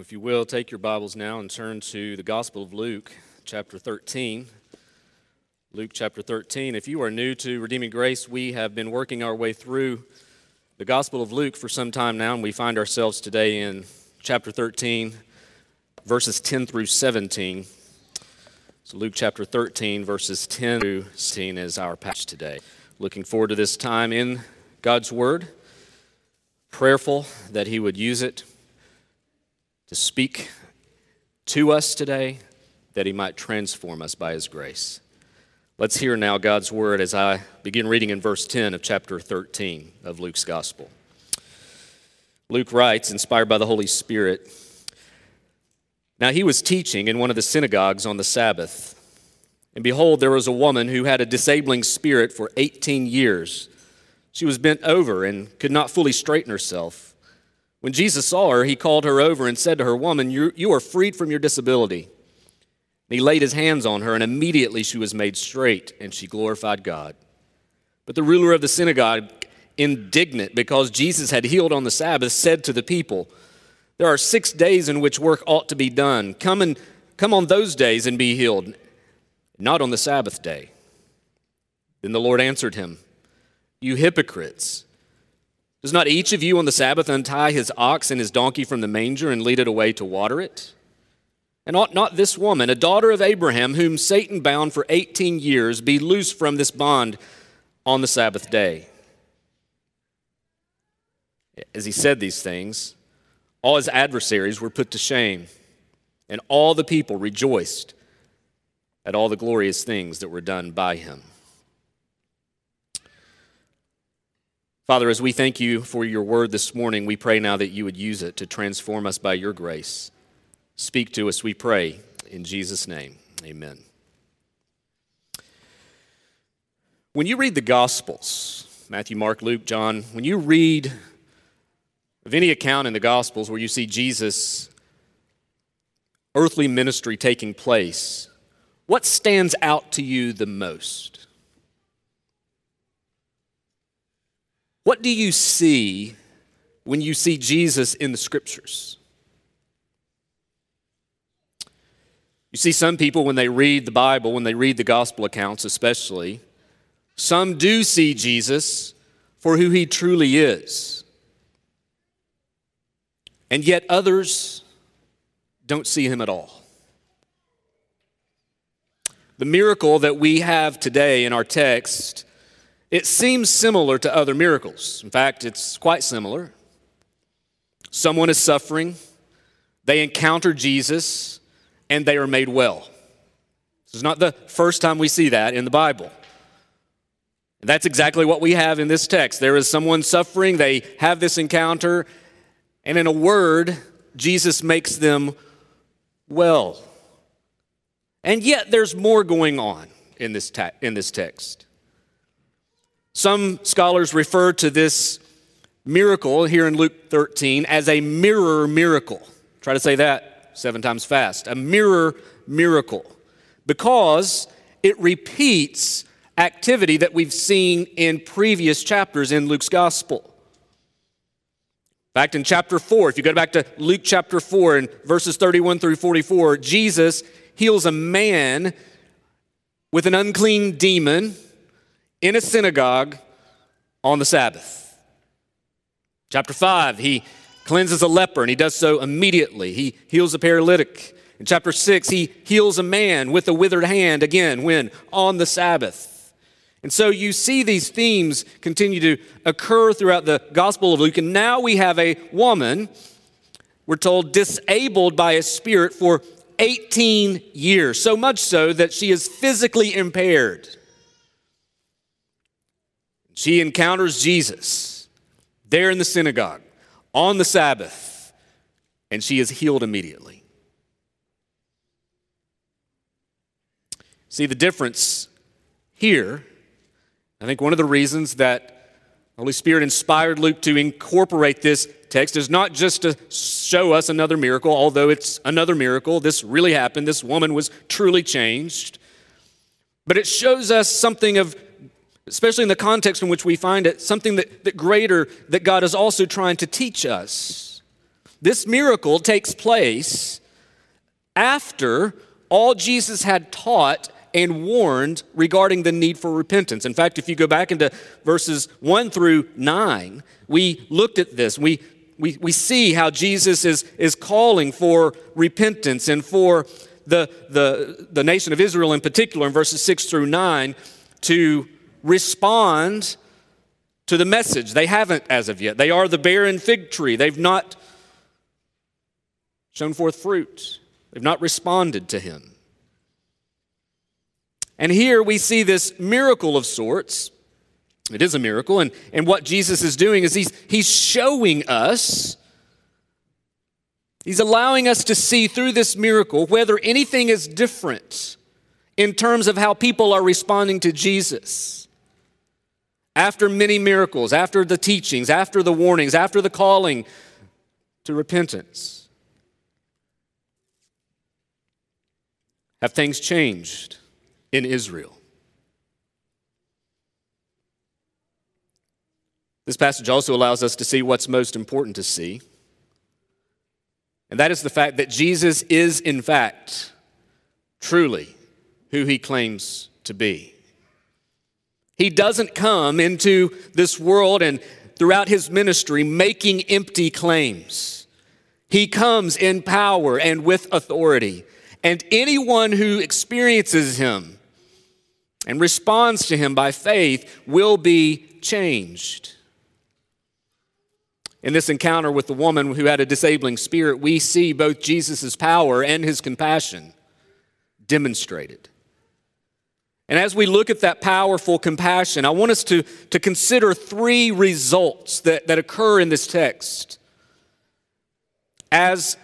if you will, take your Bibles now and turn to the Gospel of Luke, chapter 13. Luke chapter 13. If you are new to Redeeming Grace, we have been working our way through the Gospel of Luke for some time now, and we find ourselves today in chapter 13, verses 10 through 17. So, Luke chapter 13, verses 10 through 16 is our passage today. Looking forward to this time in God's Word, prayerful that He would use it to speak to us today, that He might transform us by His grace. Let's hear now God's Word as I begin reading in verse 10 of chapter 13 of Luke's Gospel. Luke writes, inspired by the Holy Spirit, Now he was teaching in one of the synagogues on the Sabbath. And behold, there was a woman who had a disabling spirit for 18 years. She was bent over and could not fully straighten herself. When Jesus saw her, he called her over and said to her, Woman, you, you are freed from your disability. And he laid his hands on her, and immediately she was made straight, and she glorified God. But the ruler of the synagogue, indignant because Jesus had healed on the Sabbath, said to the people, There are six days in which work ought to be done. Come, and, come on those days and be healed, not on the Sabbath day. Then the Lord answered him, You hypocrites! Does not each of you on the Sabbath untie his ox and his donkey from the manger and lead it away to water it? And ought not this woman, a daughter of Abraham, whom Satan bound for 18 years, be loosed from this bond on the Sabbath day? As he said these things, all his adversaries were put to shame, and all the people rejoiced at all the glorious things that were done by him. Father, as we thank you for your word this morning, we pray now that you would use it to transform us by your grace. Speak to us, we pray, in Jesus' name. Amen. When you read the Gospels, Matthew, Mark, Luke, John, when you read of any account in the Gospels where you see Jesus' earthly ministry taking place, what stands out to you the most? What do you see when you see Jesus in the scriptures? You see, some people, when they read the Bible, when they read the gospel accounts especially, some do see Jesus for who he truly is. And yet others don't see him at all. The miracle that we have today in our text it seems similar to other miracles. In fact, it's quite similar. Someone is suffering, they encounter Jesus, and they are made well. This is not the first time we see that in the Bible. That's exactly what we have in this text. There is someone suffering, they have this encounter, and in a word, Jesus makes them well. And yet, there's more going on in this, ta- in this text. Some scholars refer to this miracle here in Luke 13 as a mirror miracle. Try to say that seven times fast. A mirror miracle. Because it repeats activity that we've seen in previous chapters in Luke's gospel. In fact, in chapter 4, if you go back to Luke chapter 4 and verses 31 through 44, Jesus heals a man with an unclean demon in a synagogue on the Sabbath. Chapter 5, he cleanses a leper and he does so immediately. He heals a paralytic. In chapter 6, he heals a man with a withered hand, again, when? On the Sabbath. And so you see these themes continue to occur throughout the Gospel of Luke. And now we have a woman, we're told, disabled by a spirit for 18 years, so much so that she is physically impaired. She encounters Jesus there in the synagogue on the Sabbath, and she is healed immediately. See the difference here. I think one of the reasons that Holy Spirit inspired Luke to incorporate this text is not just to show us another miracle, although it's another miracle. This really happened. This woman was truly changed. But it shows us something of especially in the context in which we find it, something that, that greater that God is also trying to teach us. This miracle takes place after all Jesus had taught and warned regarding the need for repentance. In fact, if you go back into verses 1 through 9, we looked at this. We, we, we see how Jesus is, is calling for repentance and for the, the, the nation of Israel in particular in verses 6 through 9 to respond to the message. They haven't as of yet. They are the barren fig tree. They've not shown forth fruit, they've not responded to him. And here we see this miracle of sorts. It is a miracle. And, and what Jesus is doing is he's, he's showing us, he's allowing us to see through this miracle whether anything is different in terms of how people are responding to Jesus. After many miracles, after the teachings, after the warnings, after the calling to repentance. Have things changed? in Israel. This passage also allows us to see what's most important to see, and that is the fact that Jesus is, in fact, truly who he claims to be. He doesn't come into this world and throughout his ministry making empty claims. He comes in power and with authority. And anyone who experiences him and responds to him by faith will be changed. In this encounter with the woman who had a disabling spirit, we see both Jesus' power and his compassion demonstrated. And as we look at that powerful compassion, I want us to, to consider three results that, that occur in this text as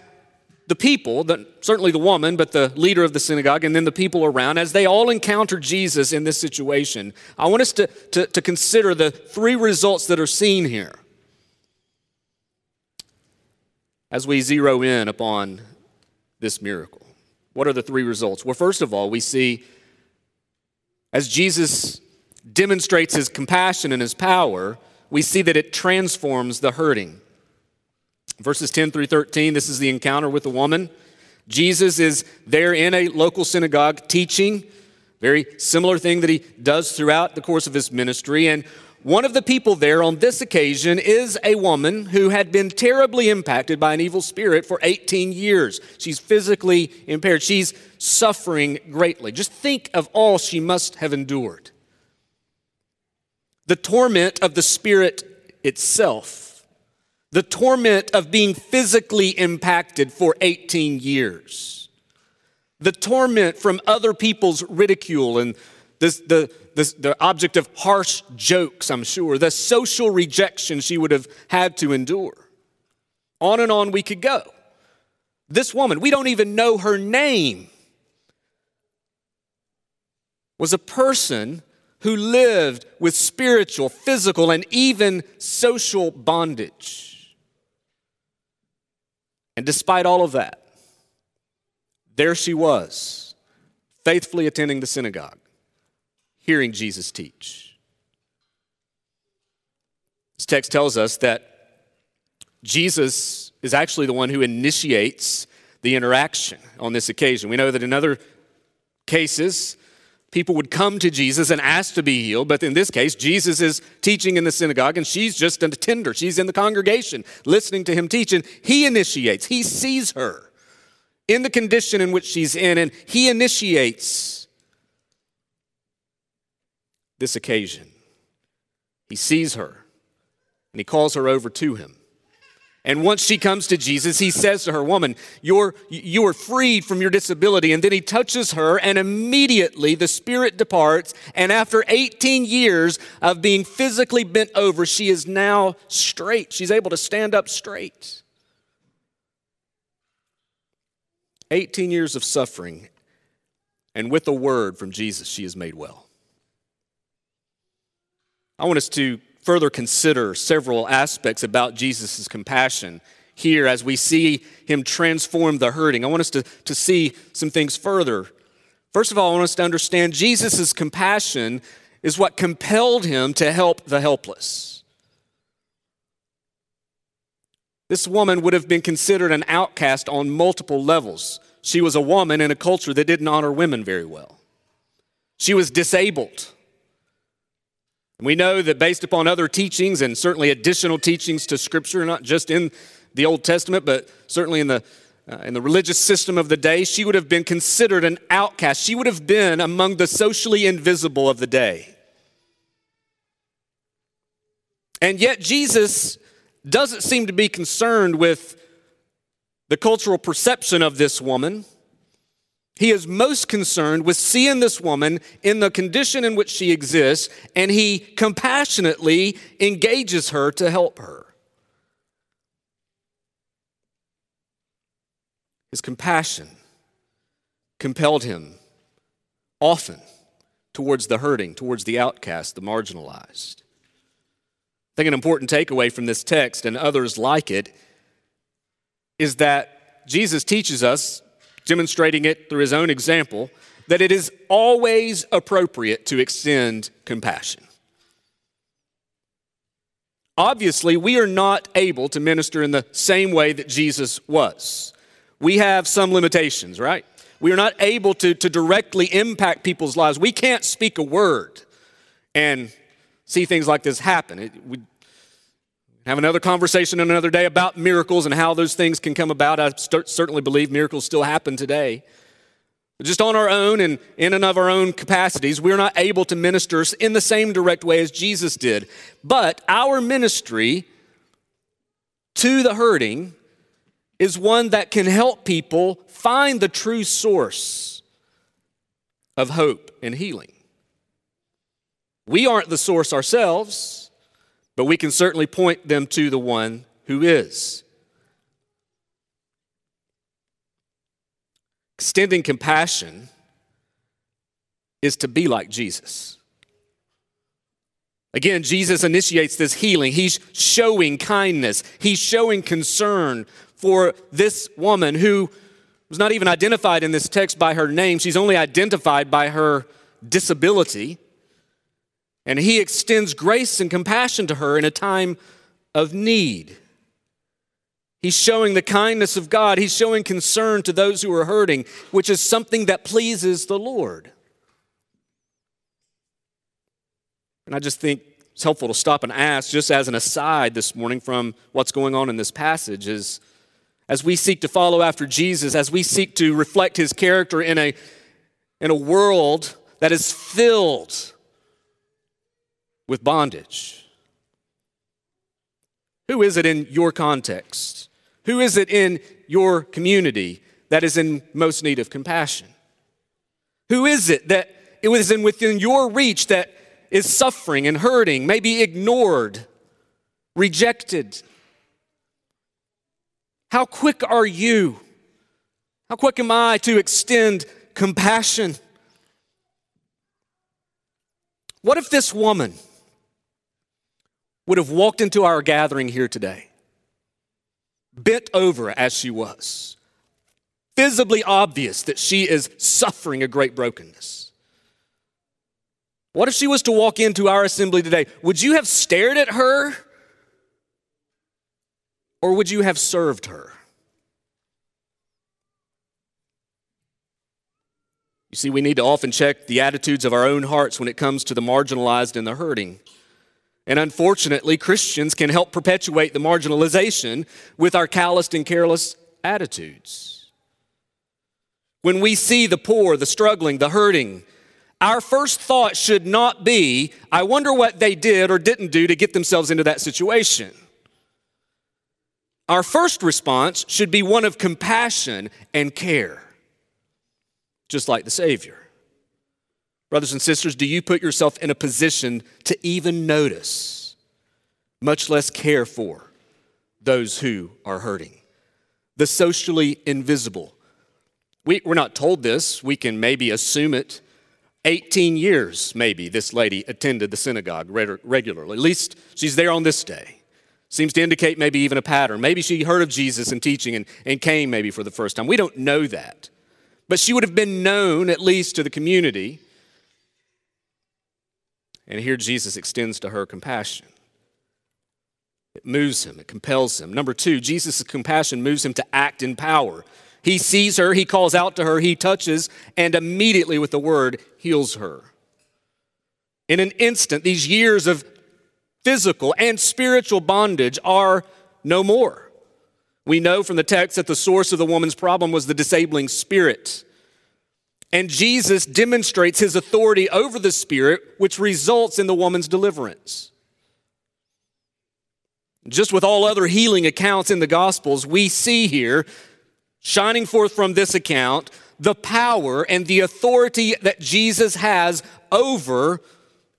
the people, the, certainly the woman, but the leader of the synagogue, and then the people around, as they all encounter Jesus in this situation, I want us to, to, to consider the three results that are seen here as we zero in upon this miracle. What are the three results? Well, first of all, we see as Jesus demonstrates his compassion and his power, we see that it transforms the hurting. Verses 10 through 13, this is the encounter with the woman. Jesus is there in a local synagogue teaching, very similar thing that he does throughout the course of his ministry. And one of the people there on this occasion is a woman who had been terribly impacted by an evil spirit for 18 years. She's physically impaired, she's suffering greatly. Just think of all she must have endured. The torment of the spirit itself the torment of being physically impacted for 18 years, the torment from other people's ridicule and this, the, this, the object of harsh jokes, I'm sure, the social rejection she would have had to endure. On and on we could go. This woman, we don't even know her name, was a person who lived with spiritual, physical, and even social bondage. And despite all of that, there she was, faithfully attending the synagogue, hearing Jesus teach. This text tells us that Jesus is actually the one who initiates the interaction on this occasion. We know that in other cases, people would come to Jesus and ask to be healed. But in this case, Jesus is teaching in the synagogue and she's just an attender. She's in the congregation listening to him teach. And he initiates, he sees her in the condition in which she's in, and he initiates this occasion. He sees her and he calls her over to him. And once she comes to Jesus, he says to her, Woman, you're, you are freed from your disability. And then he touches her, and immediately the spirit departs. And after 18 years of being physically bent over, she is now straight. She's able to stand up straight. 18 years of suffering, and with a word from Jesus, she is made well. I want us to further consider several aspects about Jesus' compassion here as we see him transform the hurting. I want us to, to see some things further. First of all, I want us to understand Jesus' compassion is what compelled him to help the helpless. This woman would have been considered an outcast on multiple levels. She was a woman in a culture that didn't honor women very well. She was disabled. We know that based upon other teachings and certainly additional teachings to Scripture, not just in the Old Testament, but certainly in the, uh, in the religious system of the day, she would have been considered an outcast. She would have been among the socially invisible of the day. And yet, Jesus doesn't seem to be concerned with the cultural perception of this woman. He is most concerned with seeing this woman in the condition in which she exists, and he compassionately engages her to help her. His compassion compelled him often towards the hurting, towards the outcast, the marginalized. I think an important takeaway from this text and others like it is that Jesus teaches us demonstrating it through his own example, that it is always appropriate to extend compassion. Obviously, we are not able to minister in the same way that Jesus was. We have some limitations, right? We are not able to, to directly impact people's lives. We can't speak a word and see things like this happen. It, we, have another conversation on another day about miracles and how those things can come about. I st- certainly believe miracles still happen today. But just on our own and in and of our own capacities, we're not able to minister in the same direct way as Jesus did. But our ministry to the hurting is one that can help people find the true source of hope and healing. We aren't the source ourselves but we can certainly point them to the one who is. Extending compassion is to be like Jesus. Again, Jesus initiates this healing. He's showing kindness, he's showing concern for this woman who was not even identified in this text by her name. She's only identified by her disability. And he extends grace and compassion to her in a time of need. He's showing the kindness of God. He's showing concern to those who are hurting, which is something that pleases the Lord. And I just think it's helpful to stop and ask, just as an aside this morning from what's going on in this passage, is as we seek to follow after Jesus, as we seek to reflect his character in a, in a world that is filled with bondage? Who is it in your context? Who is it in your community that is in most need of compassion? Who is it that it was in within your reach that is suffering and hurting, maybe ignored, rejected? How quick are you? How quick am I to extend compassion? What if this woman would have walked into our gathering here today, bent over as she was, visibly obvious that she is suffering a great brokenness. What if she was to walk into our assembly today? Would you have stared at her or would you have served her? You see, we need to often check the attitudes of our own hearts when it comes to the marginalized and the hurting. And unfortunately, Christians can help perpetuate the marginalization with our calloused and careless attitudes. When we see the poor, the struggling, the hurting, our first thought should not be, I wonder what they did or didn't do to get themselves into that situation. Our first response should be one of compassion and care, just like the Savior. Brothers and sisters, do you put yourself in a position to even notice, much less care for, those who are hurting? The socially invisible. We, we're not told this, we can maybe assume it. 18 years, maybe, this lady attended the synagogue regularly. At least she's there on this day. Seems to indicate maybe even a pattern. Maybe she heard of Jesus and teaching and, and came maybe for the first time. We don't know that. But she would have been known, at least to the community, and here Jesus extends to her compassion. It moves him, it compels him. Number two, Jesus' compassion moves him to act in power. He sees her, he calls out to her, he touches, and immediately with the word heals her. In an instant, these years of physical and spiritual bondage are no more. We know from the text that the source of the woman's problem was the disabling spirit. And Jesus demonstrates his authority over the spirit, which results in the woman's deliverance. Just with all other healing accounts in the Gospels, we see here, shining forth from this account, the power and the authority that Jesus has over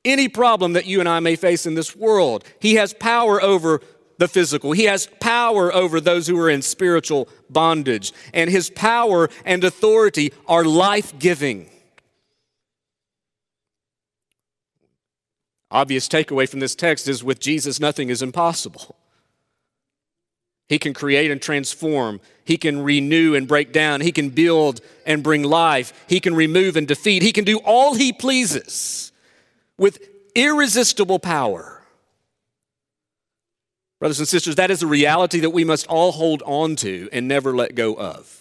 any problem that you and I may face in this world. He has power over the physical. He has power over those who are in spiritual bondage. And his power and authority are life giving. Obvious takeaway from this text is with Jesus, nothing is impossible. He can create and transform. He can renew and break down. He can build and bring life. He can remove and defeat. He can do all he pleases with irresistible power. Brothers and sisters, that is a reality that we must all hold on to and never let go of.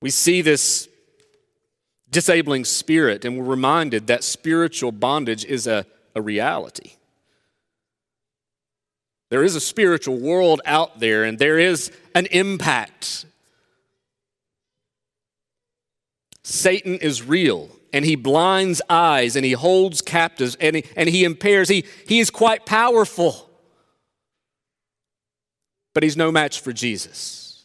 We see this disabling spirit, and we're reminded that spiritual bondage is a, a reality. There is a spiritual world out there, and there is an impact. Satan is real and he blinds eyes and he holds captives and he, and he impairs. He, he is quite powerful, but he's no match for Jesus.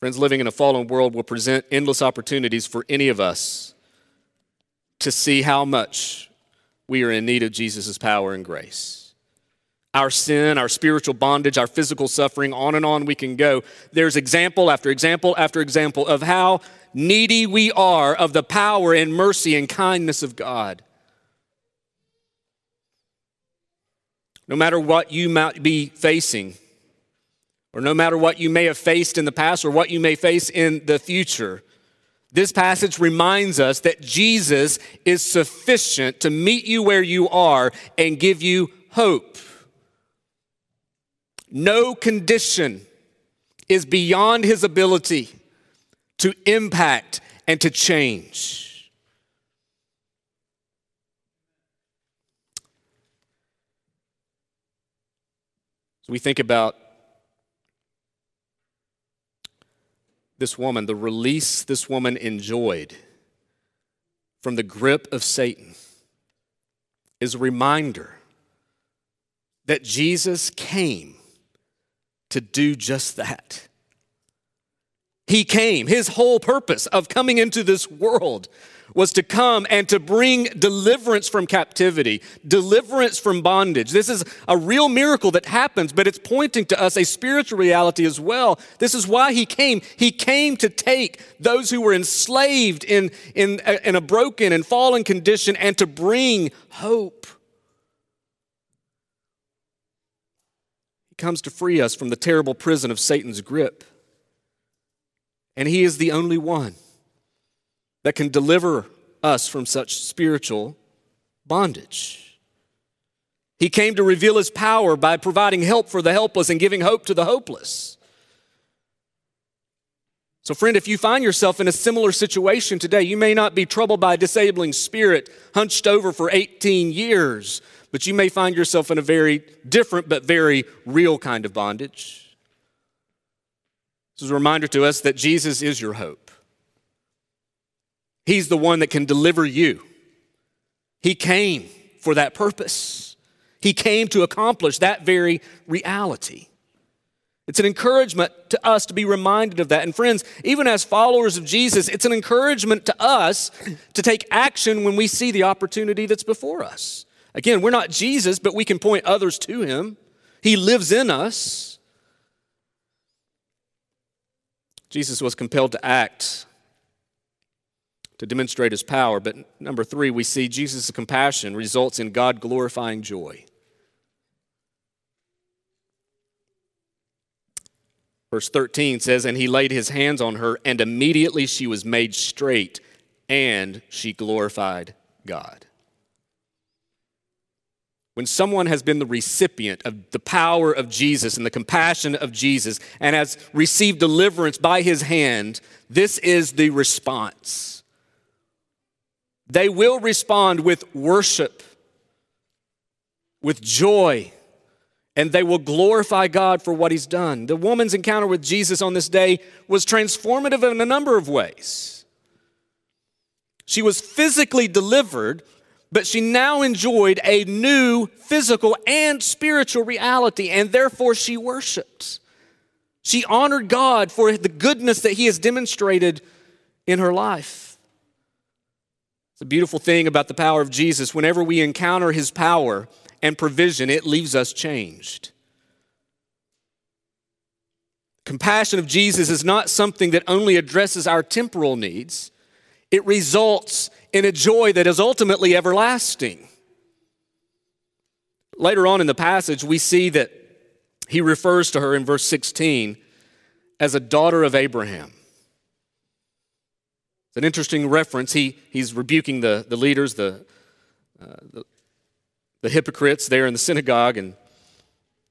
Friends, living in a fallen world will present endless opportunities for any of us to see how much we are in need of Jesus' power and grace our sin, our spiritual bondage, our physical suffering, on and on we can go. There's example after example after example of how needy we are of the power and mercy and kindness of God. No matter what you might be facing, or no matter what you may have faced in the past or what you may face in the future, this passage reminds us that Jesus is sufficient to meet you where you are and give you hope. No condition is beyond his ability to impact and to change. So we think about this woman, the release this woman enjoyed from the grip of Satan is a reminder that Jesus came to do just that. He came. His whole purpose of coming into this world was to come and to bring deliverance from captivity, deliverance from bondage. This is a real miracle that happens, but it's pointing to us a spiritual reality as well. This is why he came. He came to take those who were enslaved in, in, in a broken and fallen condition and to bring hope. Comes to free us from the terrible prison of Satan's grip. And He is the only one that can deliver us from such spiritual bondage. He came to reveal His power by providing help for the helpless and giving hope to the hopeless. So, friend, if you find yourself in a similar situation today, you may not be troubled by a disabling spirit hunched over for 18 years, but you may find yourself in a very different but very real kind of bondage. This is a reminder to us that Jesus is your hope. He's the one that can deliver you. He came for that purpose, He came to accomplish that very reality. It's an encouragement to us to be reminded of that. And friends, even as followers of Jesus, it's an encouragement to us to take action when we see the opportunity that's before us. Again, we're not Jesus, but we can point others to him. He lives in us. Jesus was compelled to act to demonstrate his power. But number three, we see Jesus' compassion results in God glorifying joy. Verse 13 says, And he laid his hands on her, and immediately she was made straight, and she glorified God. When someone has been the recipient of the power of Jesus and the compassion of Jesus and has received deliverance by his hand, this is the response. They will respond with worship, with joy, and they will glorify God for what he's done. The woman's encounter with Jesus on this day was transformative in a number of ways. She was physically delivered but she now enjoyed a new physical and spiritual reality, and therefore she worshiped. She honored God for the goodness that He has demonstrated in her life. It's a beautiful thing about the power of Jesus. Whenever we encounter His power and provision, it leaves us changed. Compassion of Jesus is not something that only addresses our temporal needs, it results in a joy that is ultimately everlasting. Later on in the passage, we see that he refers to her in verse 16 as a daughter of Abraham. It's an interesting reference. He, he's rebuking the, the leaders, the, uh, the, the hypocrites there in the synagogue, and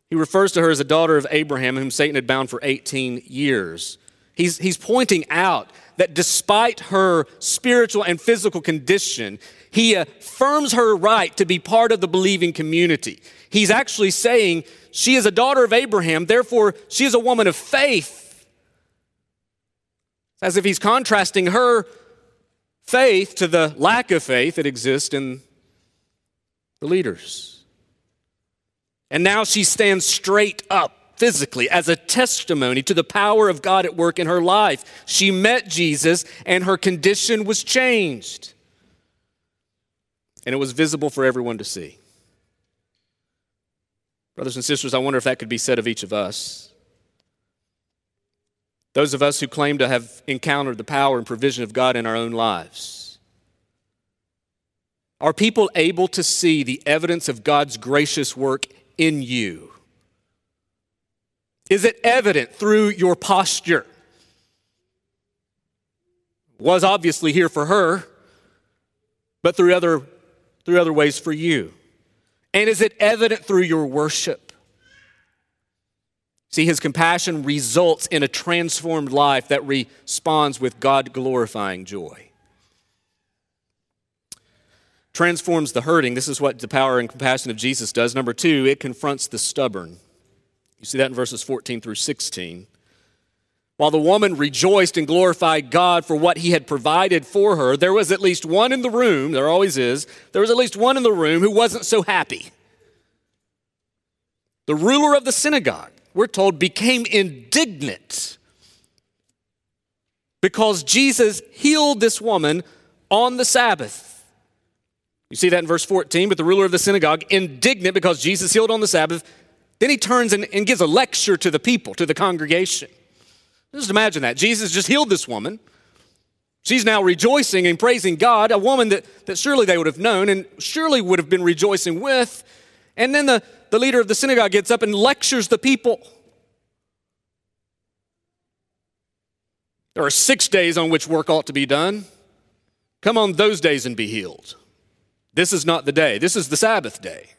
he refers to her as a daughter of Abraham, whom Satan had bound for 18 years. He's, he's pointing out that despite her spiritual and physical condition, he affirms her right to be part of the believing community. He's actually saying she is a daughter of Abraham, therefore, she is a woman of faith. As if he's contrasting her faith to the lack of faith that exists in the leaders. And now she stands straight up physically as a testimony to the power of God at work in her life. She met Jesus and her condition was changed. And it was visible for everyone to see. Brothers and sisters, I wonder if that could be said of each of us. Those of us who claim to have encountered the power and provision of God in our own lives. Are people able to see the evidence of God's gracious work in you? Is it evident through your posture? Was obviously here for her, but through other, through other ways for you. And is it evident through your worship? See, his compassion results in a transformed life that responds with God glorifying joy. Transforms the hurting. This is what the power and compassion of Jesus does. Number two, it confronts the stubborn. You see that in verses 14 through 16. While the woman rejoiced and glorified God for what he had provided for her, there was at least one in the room, there always is, there was at least one in the room who wasn't so happy. The ruler of the synagogue, we're told, became indignant because Jesus healed this woman on the Sabbath. You see that in verse 14, but the ruler of the synagogue, indignant because Jesus healed on the Sabbath, then he turns and, and gives a lecture to the people, to the congregation. Just imagine that. Jesus just healed this woman. She's now rejoicing and praising God, a woman that, that surely they would have known and surely would have been rejoicing with. And then the, the leader of the synagogue gets up and lectures the people. There are six days on which work ought to be done. Come on those days and be healed. This is not the day, this is the Sabbath day.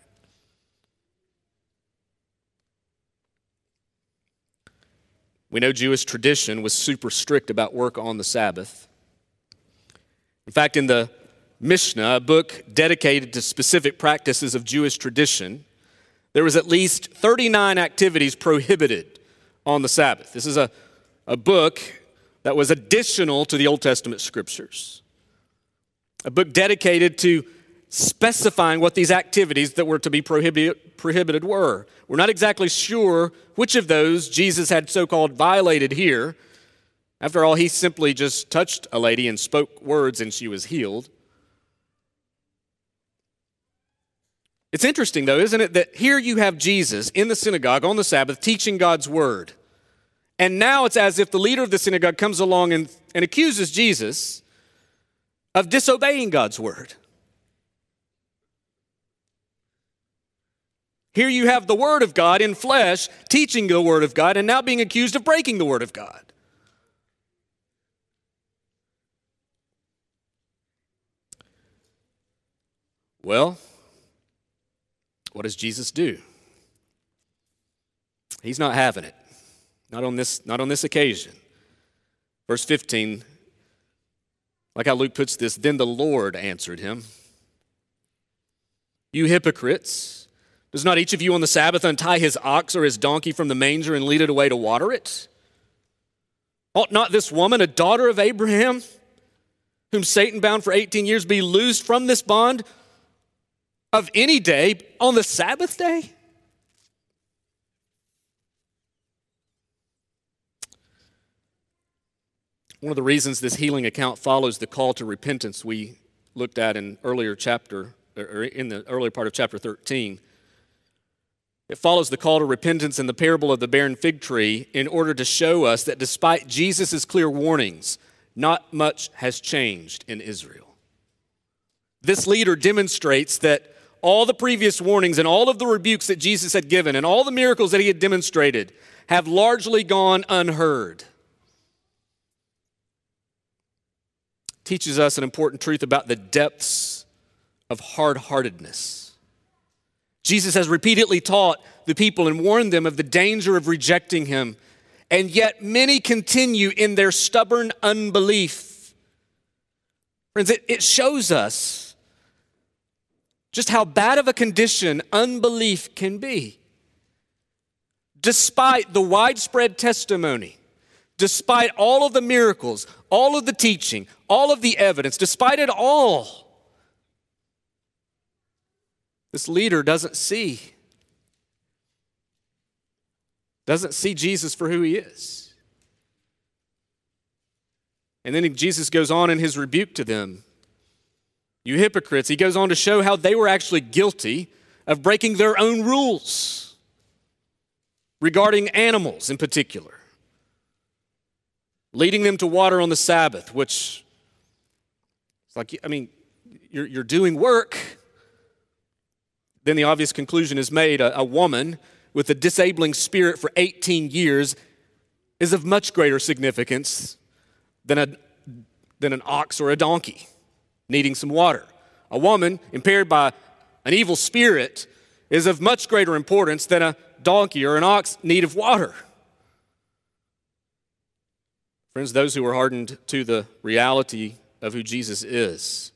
We know Jewish tradition was super strict about work on the Sabbath. In fact, in the Mishnah, a book dedicated to specific practices of Jewish tradition, there was at least 39 activities prohibited on the Sabbath. This is a, a book that was additional to the Old Testament scriptures, a book dedicated to specifying what these activities that were to be prohibited, prohibited were. We're not exactly sure which of those Jesus had so called violated here. After all, he simply just touched a lady and spoke words and she was healed. It's interesting, though, isn't it, that here you have Jesus in the synagogue on the Sabbath teaching God's word. And now it's as if the leader of the synagogue comes along and, and accuses Jesus of disobeying God's word. Here you have the Word of God in flesh teaching the Word of God and now being accused of breaking the Word of God. Well, What does Jesus do? He's not having it. Not on this, not on this occasion. Verse 15, like how Luke puts this, then the Lord answered him. You hypocrites, does not each of you on the Sabbath untie his ox or his donkey from the manger and lead it away to water it? Ought not this woman, a daughter of Abraham, whom Satan bound for 18 years, be loosed from this bond of any day on the Sabbath day? One of the reasons this healing account follows the call to repentance we looked at in earlier chapter or in the earlier part of chapter 13. It follows the call to repentance in the parable of the barren fig tree in order to show us that despite Jesus' clear warnings, not much has changed in Israel. This leader demonstrates that all the previous warnings and all of the rebukes that Jesus had given and all the miracles that he had demonstrated have largely gone unheard. teaches us an important truth about the depths of hard heartedness. Jesus has repeatedly taught the people and warned them of the danger of rejecting him, and yet many continue in their stubborn unbelief. Friends, it, it shows us just how bad of a condition unbelief can be. Despite the widespread testimony despite all of the miracles, all of the teaching, all of the evidence, despite it all, this leader doesn't see doesn't see Jesus for who he is. And then Jesus goes on in his rebuke to them. You hypocrites, he goes on to show how they were actually guilty of breaking their own rules regarding animals in particular leading them to water on the Sabbath, which it's like, I mean, you're, you're doing work. Then the obvious conclusion is made a, a woman with a disabling spirit for 18 years is of much greater significance than, a, than an ox or a donkey needing some water. A woman impaired by an evil spirit is of much greater importance than a donkey or an ox need of water. Friends, those who are hardened to the reality of who Jesus is,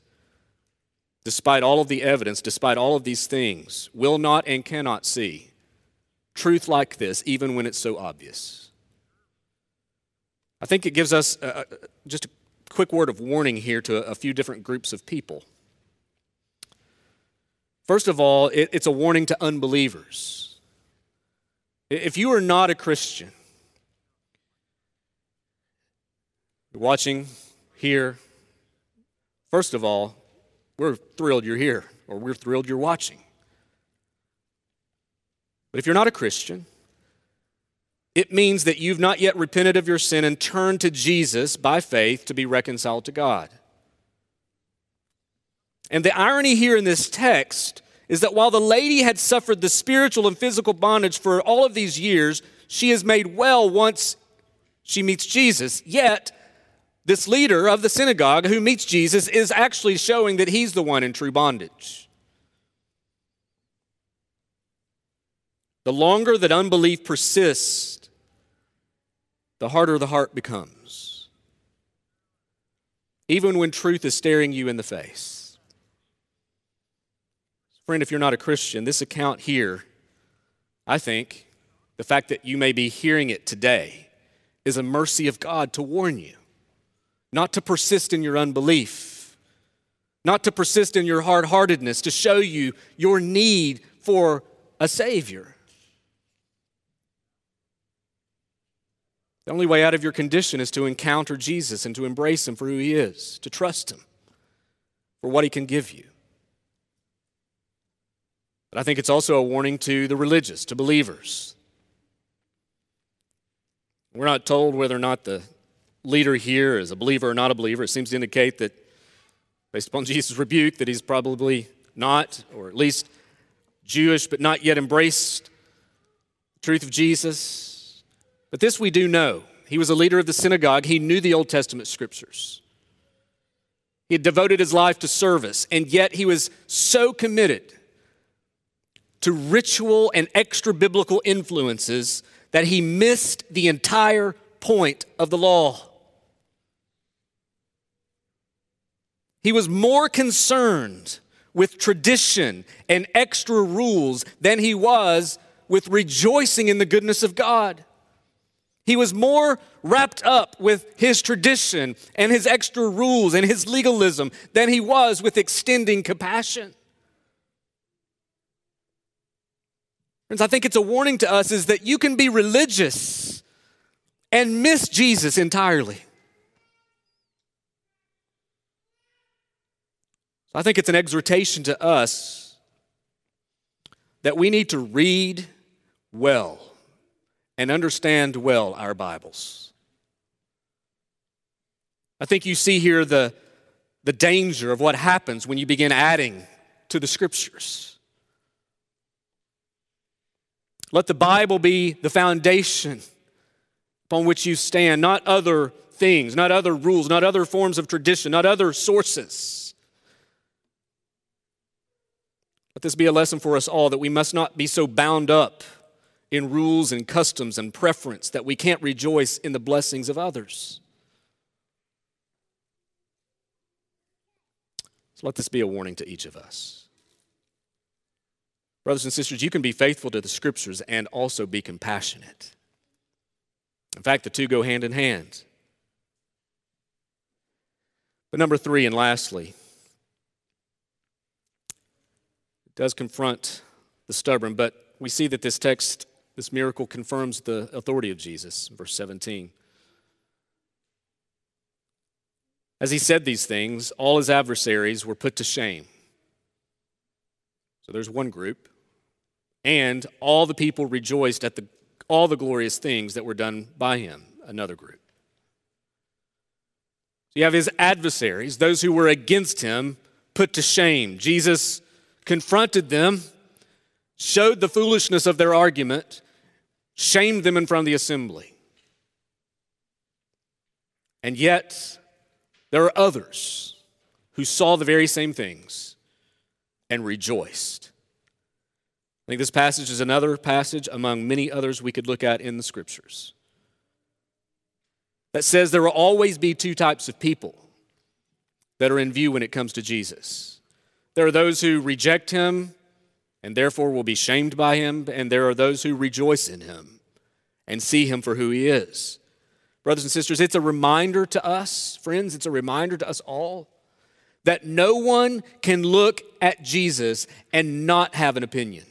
despite all of the evidence, despite all of these things, will not and cannot see truth like this, even when it's so obvious. I think it gives us a, just a quick word of warning here to a, a few different groups of people. First of all, it, it's a warning to unbelievers. If you are not a Christian, You're watching here. First of all, we're thrilled you're here, or we're thrilled you're watching. But if you're not a Christian, it means that you've not yet repented of your sin and turned to Jesus by faith to be reconciled to God. And the irony here in this text is that while the lady had suffered the spiritual and physical bondage for all of these years, she is made well once she meets Jesus. Yet, this leader of the synagogue who meets Jesus is actually showing that he's the one in true bondage. The longer that unbelief persists, the harder the heart becomes. Even when truth is staring you in the face. Friend, if you're not a Christian, this account here, I think, the fact that you may be hearing it today, is a mercy of God to warn you not to persist in your unbelief, not to persist in your hard heartedness, to show you your need for a Savior. The only way out of your condition is to encounter Jesus and to embrace Him for who He is, to trust Him for what He can give you. But I think it's also a warning to the religious, to believers. We're not told whether or not the leader here is a believer or not a believer. It seems to indicate that, based upon Jesus' rebuke, that he's probably not, or at least Jewish, but not yet embraced the truth of Jesus. But this we do know. He was a leader of the synagogue, he knew the Old Testament scriptures. He had devoted his life to service, and yet he was so committed to ritual and extra biblical influences that he missed the entire point of the law. He was more concerned with tradition and extra rules than he was with rejoicing in the goodness of God. He was more wrapped up with his tradition and his extra rules and his legalism than he was with extending compassion. Friends, I think it's a warning to us is that you can be religious and miss Jesus entirely. I think it's an exhortation to us that we need to read well and understand well our Bibles. I think you see here the, the danger of what happens when you begin adding to the scriptures. Let the Bible be the foundation upon which you stand, not other things, not other rules, not other forms of tradition, not other sources. Let this be a lesson for us all that we must not be so bound up in rules and customs and preference that we can't rejoice in the blessings of others. So let this be a warning to each of us. Brothers and sisters, you can be faithful to the scriptures and also be compassionate. In fact, the two go hand in hand. But number three, and lastly, it does confront the stubborn, but we see that this text, this miracle, confirms the authority of Jesus. Verse 17. As he said these things, all his adversaries were put to shame. So there's one group and all the people rejoiced at the, all the glorious things that were done by him, another group. So you have his adversaries, those who were against him, put to shame. Jesus confronted them, showed the foolishness of their argument, shamed them in front of the assembly. And yet, there are others who saw the very same things and rejoiced. I think this passage is another passage among many others we could look at in the scriptures that says there will always be two types of people that are in view when it comes to Jesus. There are those who reject him and therefore will be shamed by him, and there are those who rejoice in him and see him for who he is. Brothers and sisters, it's a reminder to us, friends, it's a reminder to us all that no one can look at Jesus and not have an opinion.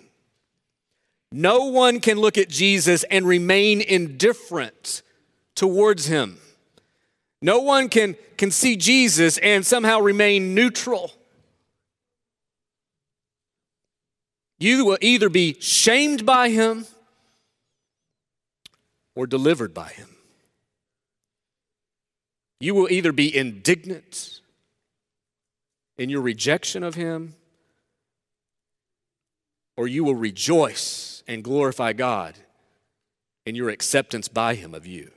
No one can look at Jesus and remain indifferent towards him. No one can, can see Jesus and somehow remain neutral. You will either be shamed by him or delivered by him. You will either be indignant in your rejection of him or you will rejoice and glorify God in your acceptance by Him of you.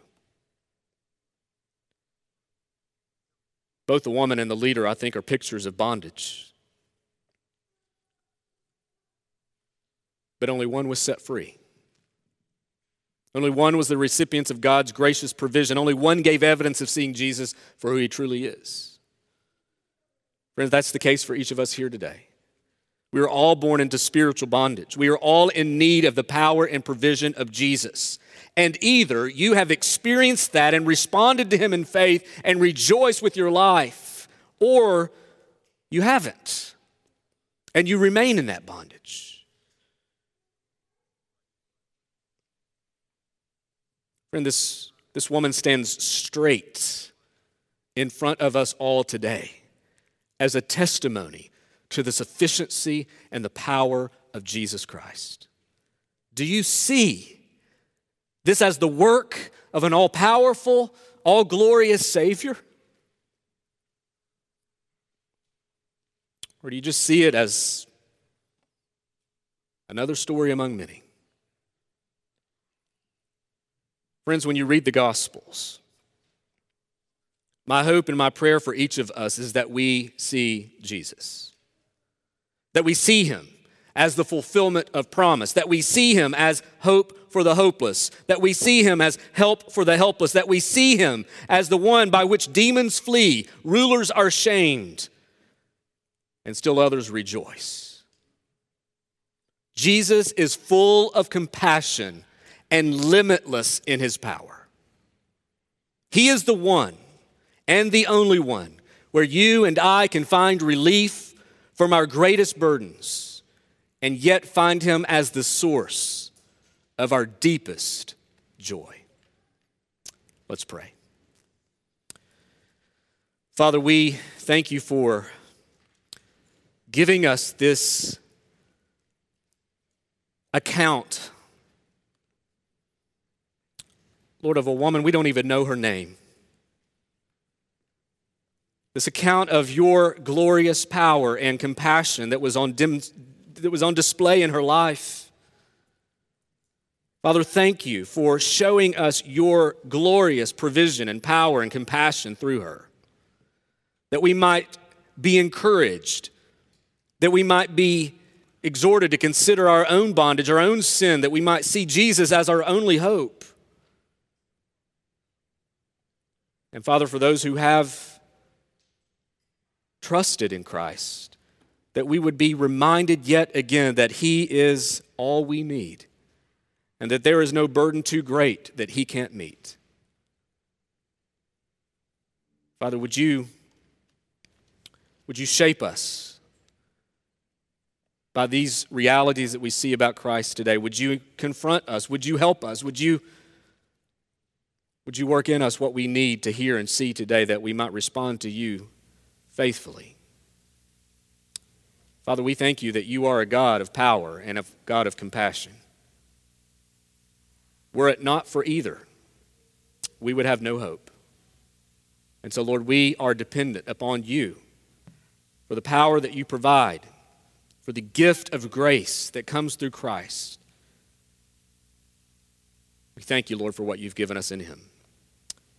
Both the woman and the leader, I think, are pictures of bondage. But only one was set free. Only one was the recipient of God's gracious provision. Only one gave evidence of seeing Jesus for who he truly is. Friends, that's the case for each of us here today. We are all born into spiritual bondage. We are all in need of the power and provision of Jesus. And either you have experienced that and responded to Him in faith and rejoice with your life, or you haven't. And you remain in that bondage. Friend, this, this woman stands straight in front of us all today as a testimony to the sufficiency and the power of Jesus Christ. Do you see this as the work of an all powerful, all glorious Savior? Or do you just see it as another story among many? Friends, when you read the Gospels, my hope and my prayer for each of us is that we see Jesus that we see him as the fulfillment of promise, that we see him as hope for the hopeless, that we see him as help for the helpless, that we see him as the one by which demons flee, rulers are shamed, and still others rejoice. Jesus is full of compassion and limitless in his power. He is the one and the only one where you and I can find relief from our greatest burdens and yet find him as the source of our deepest joy. Let's pray. Father, we thank you for giving us this account, Lord, of a woman, we don't even know her name. This account of your glorious power and compassion that was on, dim, that was on display in her life. Father, thank you for showing us your glorious provision and power and compassion through her. That we might be encouraged, that we might be exhorted to consider our own bondage, our own sin, that we might see Jesus as our only hope. And Father, for those who have trusted in Christ, that we would be reminded yet again that He is all we need and that there is no burden too great that He can't meet. Father, would you, would you shape us by these realities that we see about Christ today? Would you confront us? Would you help us? Would you, would you work in us what we need to hear and see today that we might respond to you faithfully? Father, we thank you that you are a God of power and a God of compassion. Were it not for either, we would have no hope. And so, Lord, we are dependent upon you for the power that you provide, for the gift of grace that comes through Christ. We thank you, Lord, for what you've given us in him.